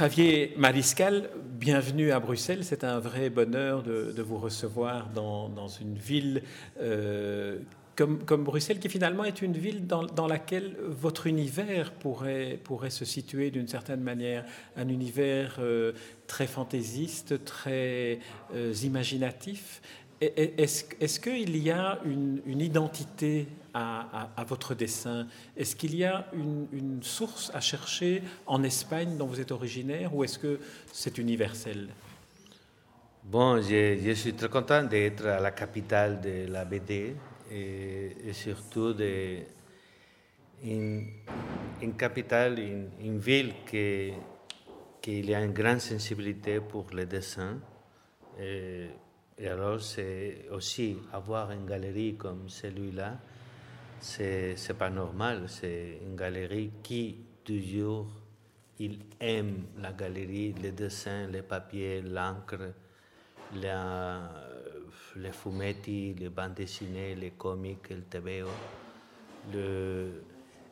Javier Mariscal, bienvenue à Bruxelles. C'est un vrai bonheur de, vous recevoir dans, une ville euh, comme, Bruxelles, qui finalement est une ville dans, laquelle votre univers pourrait, pourrait se situer d'une certaine manière. Un univers euh, très fantaisiste, très euh, imaginatif. Est-ce qu'il y a une, identité à, votre dessin? Est-ce qu'il y a une, source à chercher en Espagne dont vous êtes originaire ou est-ce que c'est universel? Bon, je, suis très content d'être à la capitale de la BD et, surtout de, une, une capitale, une, ville qui, qui a une grande sensibilité pour le dessin. Et alors, c'est aussi avoir une galerie comme celui-là, c'est, c'est pas normal. C'est une galerie qui, toujours, il aime la galerie, les dessins, les papiers, l'encre, les fumetti, les bandes dessinées, les comics, le le,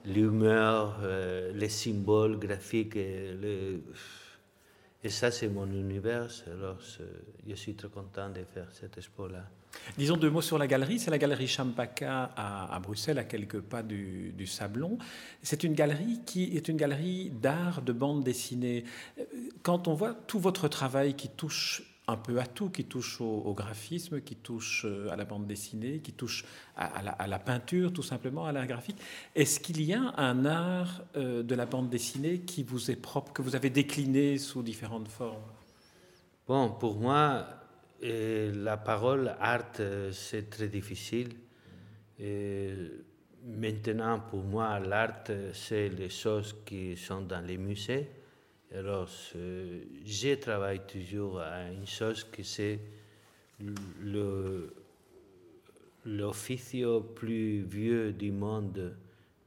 l'humeur, euh, les symboles graphiques, le, et ça, c'est mon univers. Alors, je suis très content de faire cette expo-là. Disons deux mots sur la galerie. C'est la galerie Champaka à, Bruxelles, à quelques pas du, du Sablon. C'est une galerie qui est une galerie d'art, de bande dessinée. Quand on voit tout votre travail qui touche un peu à tout, qui touche au, graphisme, qui touche euh, à la bande dessinée, qui touche à, la, peinture, tout simplement, à l'art graphique. Est-ce qu'il y a un art euh, de la bande dessinée qui vous est propre, que vous avez décliné sous différentes formes? Bon, pour moi, euh, la parole art, c'est très difficile. maintenant, pour moi, l'art, c'est les choses qui sont dans les musées alors, je travaille toujours à une chose que c'est l'officio plus vieux du monde,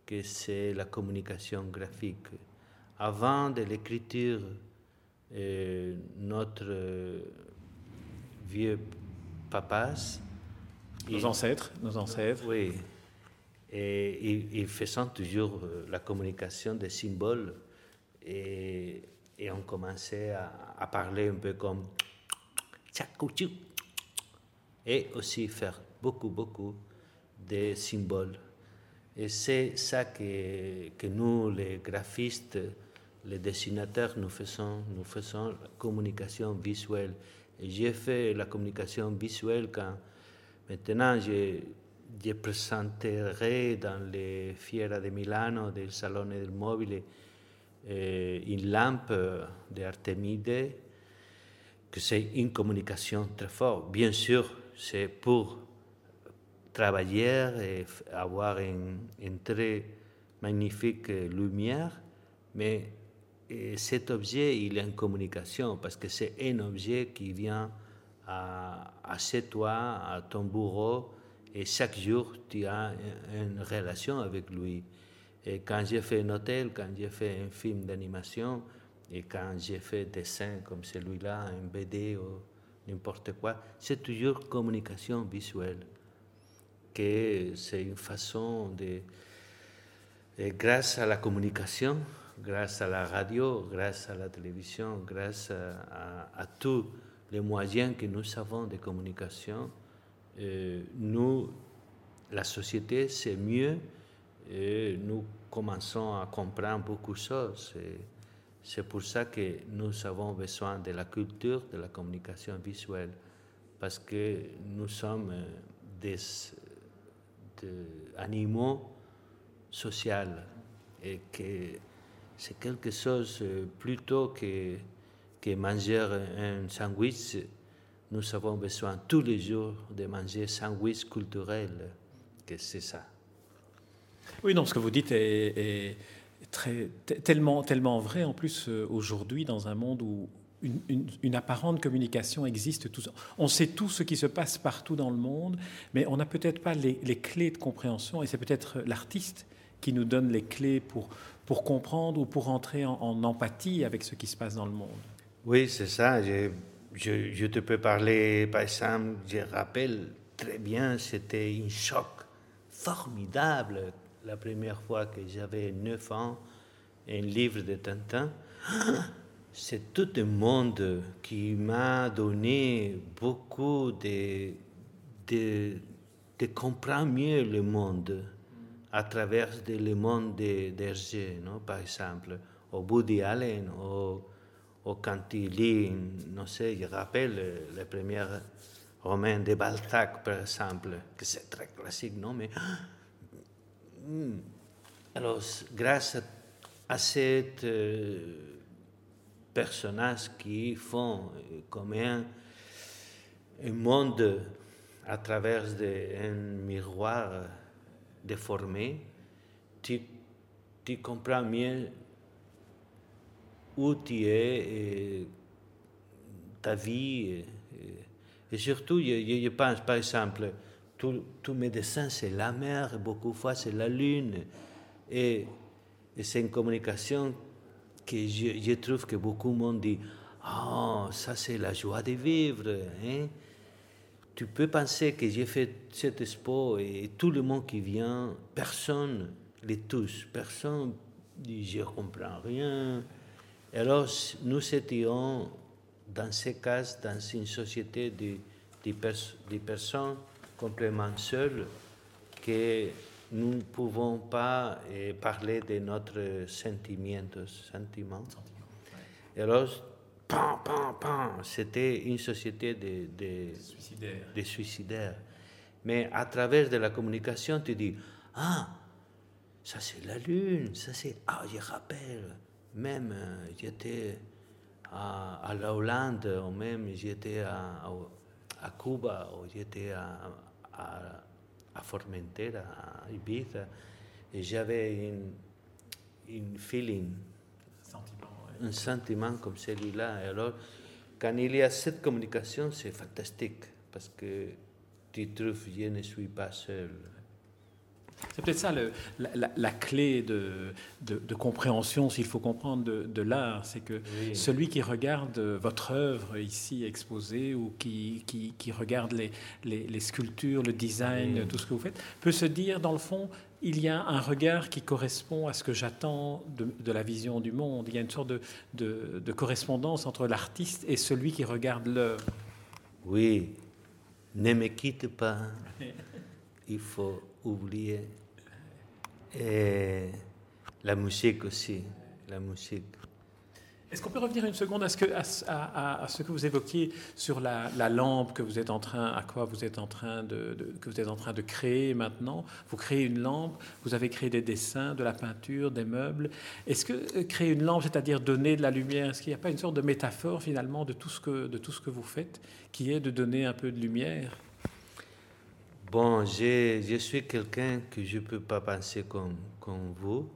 que c'est la communication graphique. Avant de l'écriture, euh, notre vieux papas, nos ancêtres, nos ancêtres, oui, et ils faisaient toujours euh, la communication des symboles. Et, et on commençait à, à, parler un peu comme et aussi faire beaucoup, beaucoup de symboles. Et c'est ça que, que, nous, les graphistes, les dessinateurs, nous faisons, nous faisons la communication visuelle. Et j'ai fait la communication visuelle quand maintenant je, je présenterai dans les Fiera de Milano, del Salone del Mobile, eh, une lampe d'Artemide, que c'est une communication très forte. Bien sûr, c'est pour travailler et avoir une, très magnifique lumière, mais cet objet, il est en communication parce que c'est un objet qui vient à, à chez toi, à ton bureau, et chaque jour, tu as une relation avec lui. Et quand j'ai fait un hôtel, quand j'ai fait un film d'animation, et quand j'ai fait des dessins comme celui-là, un BD ou n'importe quoi, c'est toujours communication visuelle. Que c'est une façon de. grâce à la communication, grâce à la radio, grâce à la télévision, grâce à, tous les moyens que nous avons de communication, euh, nous, la société, c'est mieux et nous commençons à comprendre beaucoup de choses. C'est pour ça que nous avons besoin de la culture, de la communication visuelle, parce que nous sommes euh, des, animaux sociaux et que c'est quelque chose euh, plutôt que, que manger un sandwich. Nous avons besoin tous les jours de manger sandwich culturel, que c'est ça. Oui, non, ce que vous dites est, tellement, vrai, en plus, euh, aujourd'hui, dans un monde où une, apparente communication existe. On sait tout ce qui se passe partout dans le monde, mais on n'a peut-être pas les, clés de compréhension, et c'est peut-être l'artiste qui nous donne les clés pour, comprendre ou pour entrer en, empathie avec ce qui se passe dans le monde. Oui, c'est ça. Je, te peux parler, par exemple, je rappelle très bien, c'était un choc formidable la première fois que j'avais 9 ans, un livre de Tintin. c'est tout un monde qui m'a donné beaucoup de, de, de, comprendre mieux le monde à travers le monde d'Hergé, par exemple, au Woody Allen, au, au quand il lit, non sais, je rappelle les premiers romans de Balzac, par exemple, que c'est très classique, non, mais... Hmm. Alors, grâce à, cette... Euh, personnages qui font euh, comme un, monde à travers un miroir déformé, tu, tu, comprends mieux où tu es, et ta vie. Et, surtout, je, pense, par exemple, tous mes dessins, c'est la mer, beaucoup de fois, c'est la lune. Et, c'est une communication que je, trouve que beaucoup de monde dit Ah, ça c'est la joie de vivre. Hein? Tu peux penser que j'ai fait cet expo et tout le monde qui vient, personne les touche, personne dit Je ne comprends rien. Alors, nous étions dans ces cas, dans une société de, de, personnes complètement seules que nous ne pouvons pas eh, parler de notre sentiment. sentiment. Et alors, pam, pam, pam, c'était une société de, de, suicidaires. Mais à travers de la communication, tu dis, ah, ça c'est la lune, ça c'est, ah, je rappelle, même euh, j'étais à, à, la Hollande, ou même j'étais à, à, Cuba, ou j'étais à, à à Formentera, à Ibiza, et j'avais une, une feeling, un sentiment comme celui-là. Alors, quand il y a cette communication, c'est fantastique, parce que tu trouves, je ne suis pas seul. C'est peut-être ça le, la, clé de, de, compréhension, s'il faut comprendre, de, l'art. C'est que celui qui regarde votre œuvre ici exposée ou qui, qui, qui regarde les, les, sculptures, le design, tout ce que vous faites, peut se dire, dans le fond, il y a un regard qui correspond à ce que j'attends de, la vision du monde. Il y a une sorte de, de correspondance entre l'artiste et celui qui regarde l'œuvre. Oui, ne me quitte pas. Il faut oublier. Et la musique aussi, la musique. Est-ce qu'on peut revenir une seconde à ce que, à, ce que vous évoquiez sur la, lampe que vous êtes en train, à quoi vous êtes en train de, que vous êtes en train de créer maintenant? Vous créez une lampe, vous avez créé des dessins, de la peinture, des meubles. Est-ce que euh, créer une lampe, c'est-à-dire donner de la lumière, est-ce qu'il n'y a pas une sorte de métaphore finalement de tout ce que, de tout ce que vous faites, qui est de donner un peu de lumière? Bon, je, suis quelqu'un que je ne peux pas penser comme, comme vous.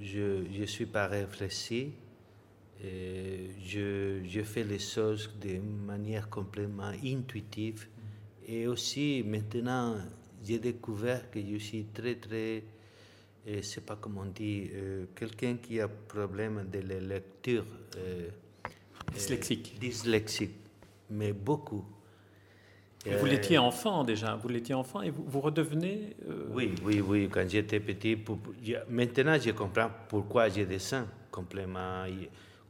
Je ne suis pas réfléchi. Et je, je, fais les choses de manière complètement intuitive. Et aussi, maintenant, j'ai découvert que je suis très, très, je ne sais pas comment on dit, euh, quelqu'un qui a problème de la lecture. Euh, dyslexique. Euh, dyslexique, mais beaucoup vous l'étiez enfant déjà, vous l'étiez enfant et vous, vous redevenez... Euh, oui, oui, oui, quand j'étais petit. maintenant, je comprends pourquoi je dessine complètement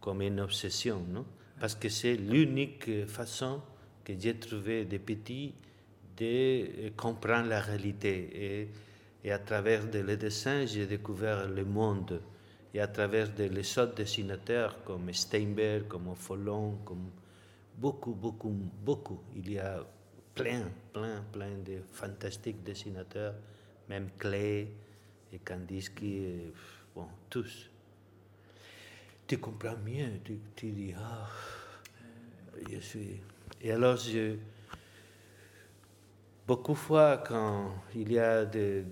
comme une obsession, non? Parce que c'est l'unique façon que j'ai trouvé de petit de comprendre la réalité. Et, à travers les dessins, j'ai découvert le monde. Et à travers les autres dessinateurs comme Steinberg, comme Follon, comme beaucoup, beaucoup, beaucoup. Il y a plein, plein, plein de fantastiques dessinateurs, même Clay et Kandinsky, bon, tous. Tu comprends mieux, tu, dis, ah, je suis. Et alors, je, beaucoup de fois, quand il y a des,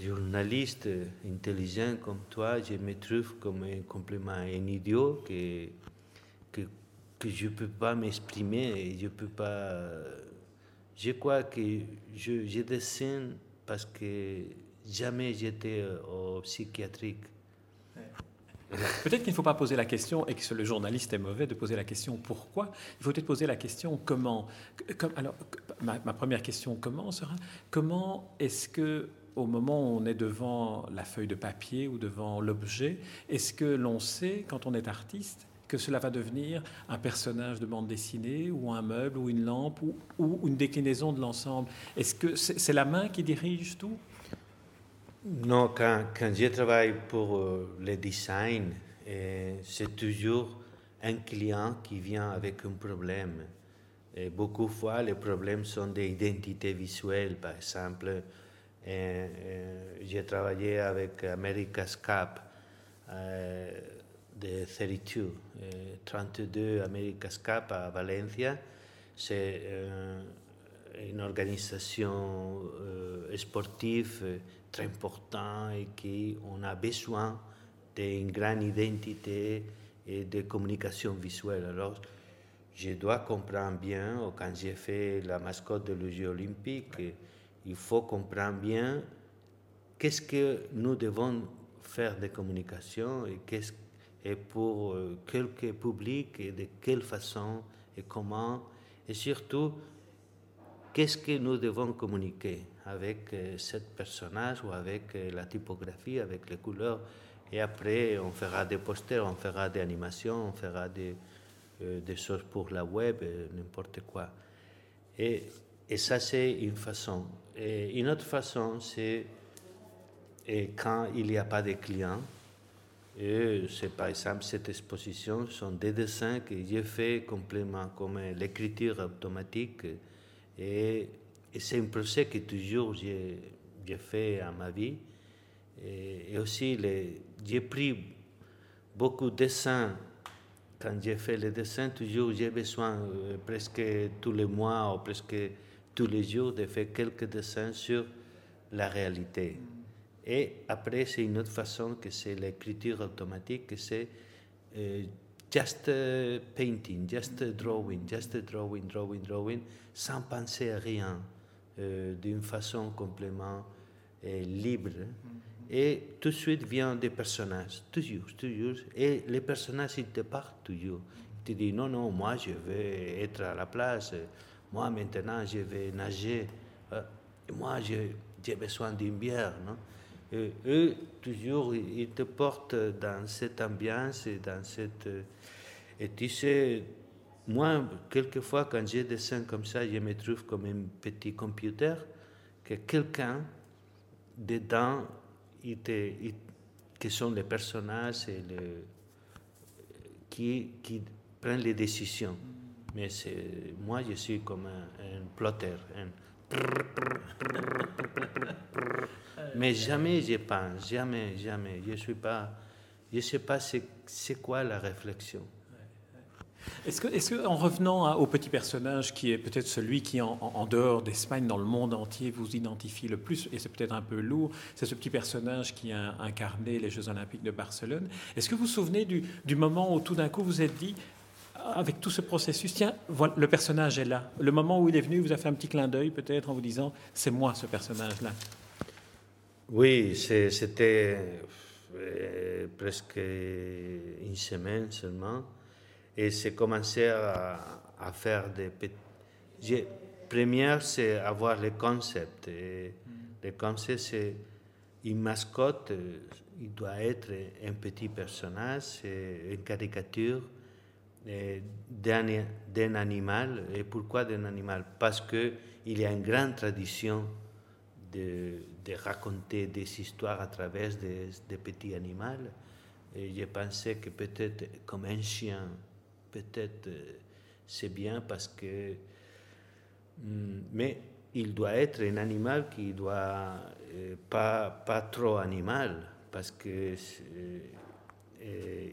journalistes intelligents comme toi, je me trouve comme un complètement un idiot que, que, que je ne peux pas m'exprimer et je ne peux pas je crois que je, je dessine parce que jamais j'étais euh, au psychiatrique. Peut-être qu'il ne faut pas poser la question, et que le journaliste est mauvais de poser la question pourquoi. Il faut peut-être poser la question comment. alors, ma, ma, première question comment sera comment est-ce que au moment où on est devant la feuille de papier ou devant l'objet, est-ce que l'on sait, quand on est artiste, que cela va devenir un personnage de bande dessinée ou un meuble ou une lampe ou, une déclinaison de l'ensemble. Est-ce que c'est la main qui dirige tout? Non, quand, quand je travaille pour euh, le design, c'est toujours un client qui vient avec un problème. Et beaucoup de fois, les problèmes sont des identités visuelles. Par exemple, j'ai travaillé avec America's Cup euh, de 32, 32 America's Cup à Valencia. C'est une organisation euh, sportive très importante et qui on a besoin d'une grande identité et de communication visuelle. Alors, je dois comprendre bien, quand j'ai fait la mascotte de Jeux olympique, il faut comprendre bien qu'est-ce que nous devons faire de communication et, qu'est-ce, et pour euh, quel public et de quelle façon et comment. Et surtout, qu'est-ce que nous devons communiquer avec euh, ce personnage ou avec euh, la typographie, avec les couleurs? Et après, on fera des posters, on fera des animations, on fera des, des choses pour la web, n'importe quoi. Et, et ça, c'est une façon. Et une autre façon, c'est quand il n'y a pas de clients. Et c'est par exemple cette exposition sont des dessins que j'ai fait complètement comme l'écriture automatique. Et, c'est un procès que toujours j'ai fait à ma vie. Et, aussi, j'ai pris beaucoup de dessins. Quand j'ai fait les dessins, toujours j'ai besoin, euh, presque tous les mois ou presque tous les jours, de faire quelques dessins sur la réalité. Et après, c'est une autre façon que c'est l'écriture automatique, que c'est euh, just uh, painting, just drawing, just drawing, drawing, drawing, sans penser à rien, euh, d'une façon complètement euh, libre. Mm-hmm. Et tout de suite vient des personnages, toujours, toujours. Et les personnages, ils te parlent toujours. Ils te disent, non, non, moi, je vais être à la place. Moi, maintenant, je vais nager. moi, j'ai besoin d'une bière, non? Eux, toujours, ils te portent dans cette ambiance et dans cette... Et tu sais, moi, quelquefois, quand j'ai des scènes comme ça, je me trouve comme un petit computer, que quelqu'un dedans, il te, qui sont les personnages et le, qui, qui prennent les décisions. Mais moi, je suis comme un, un plotter. Un mais jamais je pense, jamais, jamais. Je suis pas, je sais pas c'est quoi la réflexion. Est-ce que, en revenant au petit personnage qui est peut-être celui qui, en, dehors d'Espagne, dans le monde entier, vous identifie le plus, et c'est peut-être un peu lourd, c'est ce petit personnage qui a incarné les Jeux Olympiques de Barcelone. Est-ce que vous vous souvenez du, moment où tout d'un coup vous êtes dit, avec tout ce processus, tiens, le personnage est là. Le moment où il est venu, vous a fait un petit clin d'œil peut-être en vous disant, c'est moi ce personnage-là. Oui, c'était euh, presque une semaine seulement. Et c'est commencé à, à, faire des petits... Première, c'est avoir le concept. Et le concept, c'est une mascotte, euh, il doit être un petit personnage, une caricature d'un animal. Et pourquoi d'un animal? Parce qu'il y a une grande tradition de, de, raconter des histoires à travers des, petits animaux. Et j'ai pensé que peut-être comme un chien, peut-être euh, c'est bien parce que... Hmm, mais il doit être un animal qui doit euh, pas, pas trop animal parce que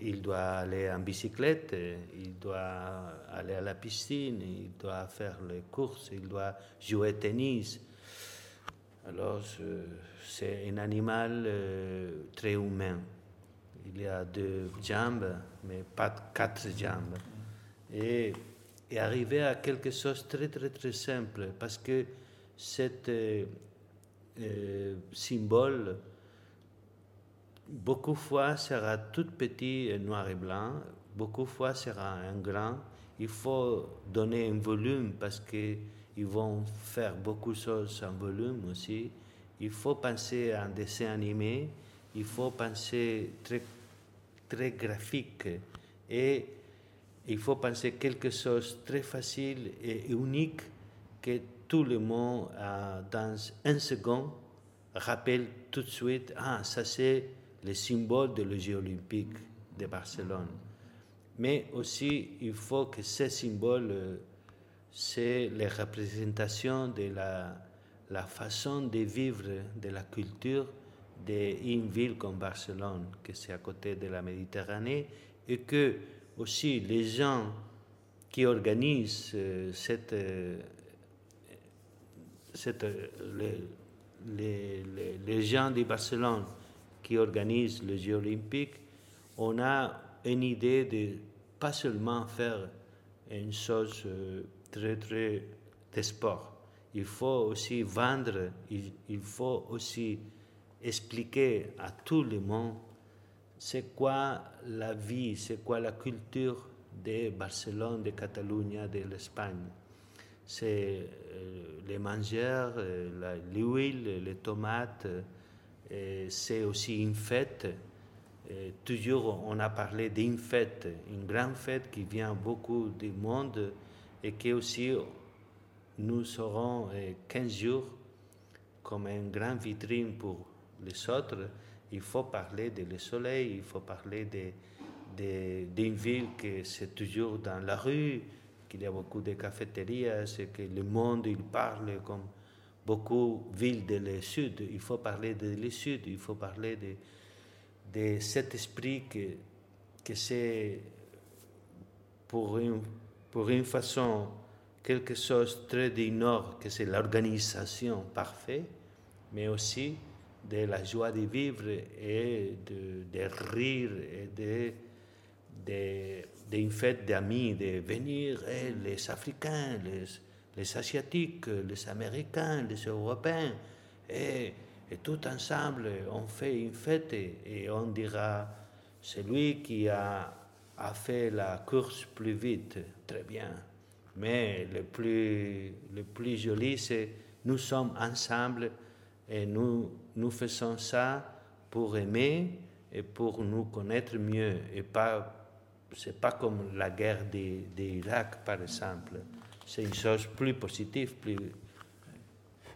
il doit aller en bicyclette, il doit aller à la piscine, il doit faire les courses, il doit jouer tennis. Alors, c'est un animal euh, très humain. Il y a deux jambes, mais pas quatre jambes. Et, arriver à quelque chose de très, très, très simple, parce que cet euh, euh, symbole, beaucoup fois sera tout petit, noir et blanc, beaucoup fois sera un grand. Il faut donner un volume parce qu'ils vont faire beaucoup de choses en volume aussi. Il faut penser un dessin animé, il faut penser très, très graphique. Et Il faut penser quelque chose de très facile et unique que tout le monde, dans un second, rappelle tout de suite, ah, ça c'est le symbole de Jeux olympique de Barcelone. Mais aussi, il faut que ce symbole, euh, c'est la représentation de la, la façon de vivre de la culture d'une ville comme Barcelone, que c'est à côté de la Méditerranée, et que aussi les gens qui organisent euh, cette, euh, cette les, les, les, gens de Barcelone qui organisent les Jeux olympiques, on a une idée de pas seulement faire une chose euh, très très de sport. Il faut aussi vendre, il, faut aussi expliquer à tout le monde c'est quoi la vie, c'est quoi la culture de Barcelone, de Catalogne, de l'Espagne. C'est euh, les mangeurs, euh, l'huile, les tomates, c'est aussi une fête toujours, on a parlé d'une fête, une grande fête qui vient beaucoup du monde et qui aussi, nous serons 15 jours comme une grande vitrine pour les autres. Il faut parler de le soleil, il faut parler d'une ville que c'est toujours dans la rue, qu'il y a beaucoup de cafétérias, et que le monde il parle comme beaucoup de villes de le sud. Il faut parler de le sud, il faut parler de de cet esprit que, que c'est pour une, pour une façon quelque chose très du que c'est l'organisation parfaite, mais aussi de la joie de vivre et de, rire et de, d'une fête d'amis, de venir, et les Africains, les, les Asiatiques, les Américains, les Européens, et et tout ensemble, on fait une fête et, on dira, celui qui a, a, fait la course plus vite, très bien. Mais le plus, le plus joli, c'est nous sommes ensemble et nous, nous faisons ça pour aimer et pour nous connaître mieux. Et pas, c'est pas comme la guerre d'Irak, par exemple. C'est une chose plus positive, plus,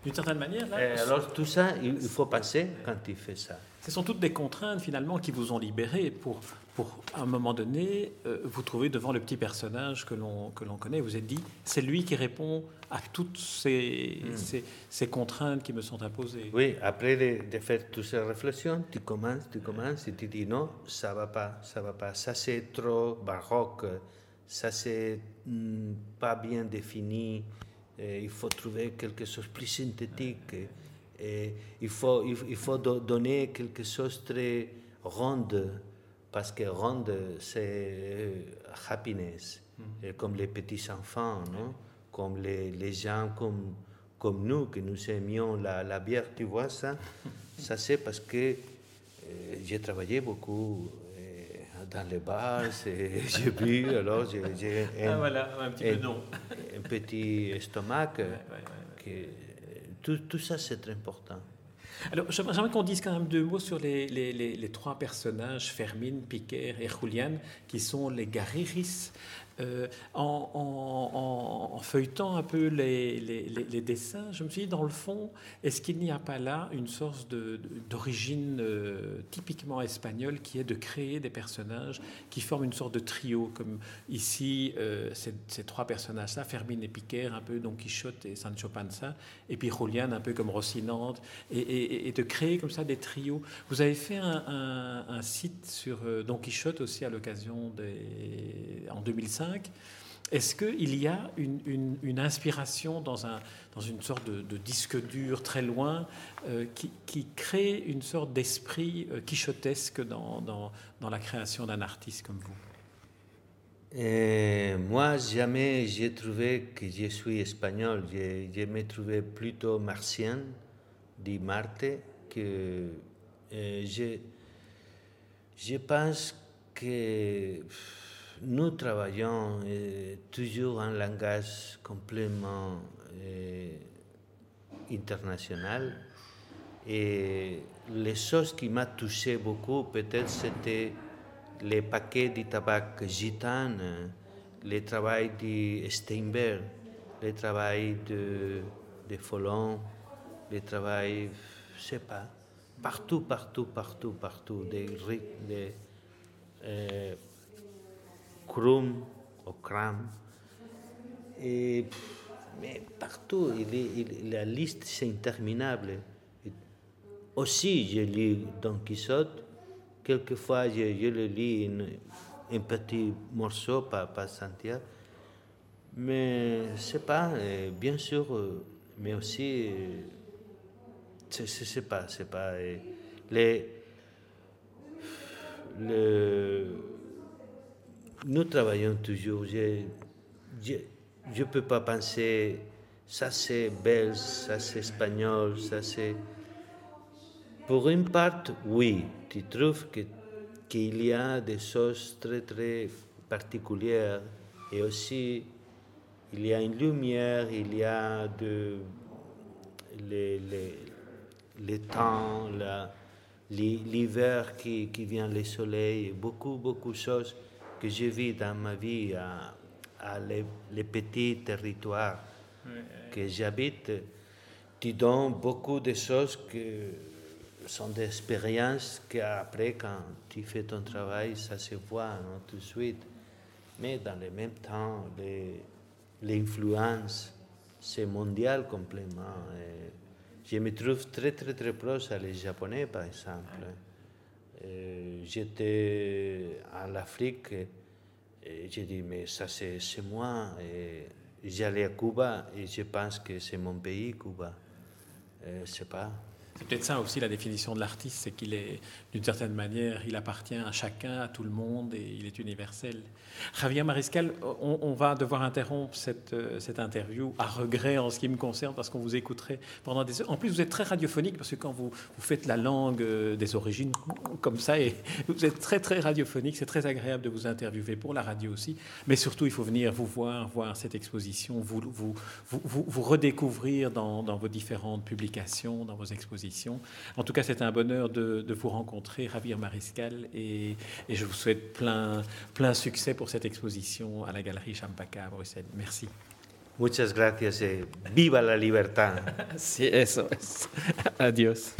d'une certaine manière. alors tout ça, il faut passer quand il fait ça. Ce sont toutes des contraintes finalement qui vous ont libéré pour, pour à un moment donné, euh, vous trouver devant le petit personnage que l'on connaît. Vous êtes dit, c'est lui qui répond à toutes ces, hmm. ces, ces, contraintes qui me sont imposées. Oui, après de, faire toutes ces réflexions, tu commences, tu commences et tu dis non, ça va pas, ça va pas. Ça c'est trop baroque, ça c'est hmm, pas bien défini il faut trouver quelque chose de plus synthétique. Et il, faut, il, faut donner quelque chose de très ronde, parce que ronde, c'est euh, happiness, mm. comme les petits enfants, non? comme les, les, gens comme, comme nous, que nous aimions la, la bière, tu vois ça? Ça, c'est parce que euh, j'ai travaillé beaucoup dans les bars, j'ai bu, alors j'ai un, ah, voilà, un, petit un, petit estomac. tout, tout, ça, c'est très important. Alors, j'aimerais qu'on dise quand même deux mots sur les, trois personnages, Fermine, Piquer et Julian, qui sont les Gariris. Euh, en, feuilletant un peu les, dessins, je me suis dit, dans le fond, est-ce qu'il n'y a pas là une sorte d'origine euh, typiquement espagnole qui est de créer des personnages qui forment une sorte de trio, comme ici, euh, ces, trois personnages-là, Fermine et Piquer, un peu Don Quichotte et Sancho Panza, et puis Julian, un peu comme Rocinante, et, de créer comme ça des trios. Vous avez fait un, un site sur Don Quichotte aussi à l'occasion des... en 2005 est-ce qu'il y a une, inspiration dans, un, dans, une sorte de, disque dur très loin euh, qui, crée une sorte d'esprit euh, quichotesque dans, dans, la création d'un artiste comme vous? Et Moi, jamais j'ai trouvé que je suis espagnol. Je, je me trouvais plutôt martien, dit Marte, que euh, je, je pense que nous travaillons euh, toujours en langage complètement euh, international. Et les choses qui m'ont touché beaucoup, peut-être, c'était les paquets de tabac gitane le travail de Steinberg, le travail de, de Follon, le travail, je sais pas, partout, partout, partout, partout, des de, euh, Krum ou Kram. Et, mais partout, il la liste c'est interminable. aussi, je lis Don Quichotte, quelquefois je, le lis un petit morceau, pas, pas Santiago. Mais c'est pas, euh, bien sûr, euh, mais aussi, euh, sais pas, c'est pas. Les, le, nous travaillons toujours. Je ne peux pas penser, ça c'est belge, ça c'est espagnol, ça c'est. Pour une part, oui, tu trouves que qu'il y a des choses très très particulières et aussi il y a une lumière, il y a de, les, les, les temps, l'hiver qui, qui, vient, le soleil, beaucoup, beaucoup de choses que j'ai vues dans ma vie à, à les, les, petits territoires que j'habite, tu donnes beaucoup de choses que sont des expériences qu'après, quand tu fais ton travail, ça se voit non, tout de suite. Mais dans le même temps, l'influence, c'est mondial complètement. je me trouve très, très, très proche à les Japonais, par exemple. J'étais en Afrique et j'ai dit, mais ça, c'est moi. J'allais à Cuba et je pense que c'est mon pays, Cuba. Je ne sais pas. C'est peut-être ça aussi la définition de l'artiste, c'est qu'il est, d'une certaine manière, il appartient à chacun, à tout le monde, et il est universel. Javier Mariscal, on, va devoir interrompre cette, euh, cette, interview à regret en ce qui me concerne, parce qu'on vous écouterait pendant des heures. En plus, vous êtes très radiophonique, parce que quand vous, vous faites la langue euh, des origines comme ça, et vous êtes très, très radiophonique, c'est très agréable de vous interviewer pour la radio aussi. Mais surtout, il faut venir vous voir, voir cette exposition, vous, vous, vous, vous redécouvrir dans, dans vos différentes publications, dans vos expositions. En tout cas, c'est un bonheur de, vous rencontrer, Ravir Mariscal, et, je vous souhaite plein, plein succès pour cette exposition à la Galerie Champaka à Bruxelles. Merci. Muchas gracias et viva la libertad. sí, eso es. Adiós.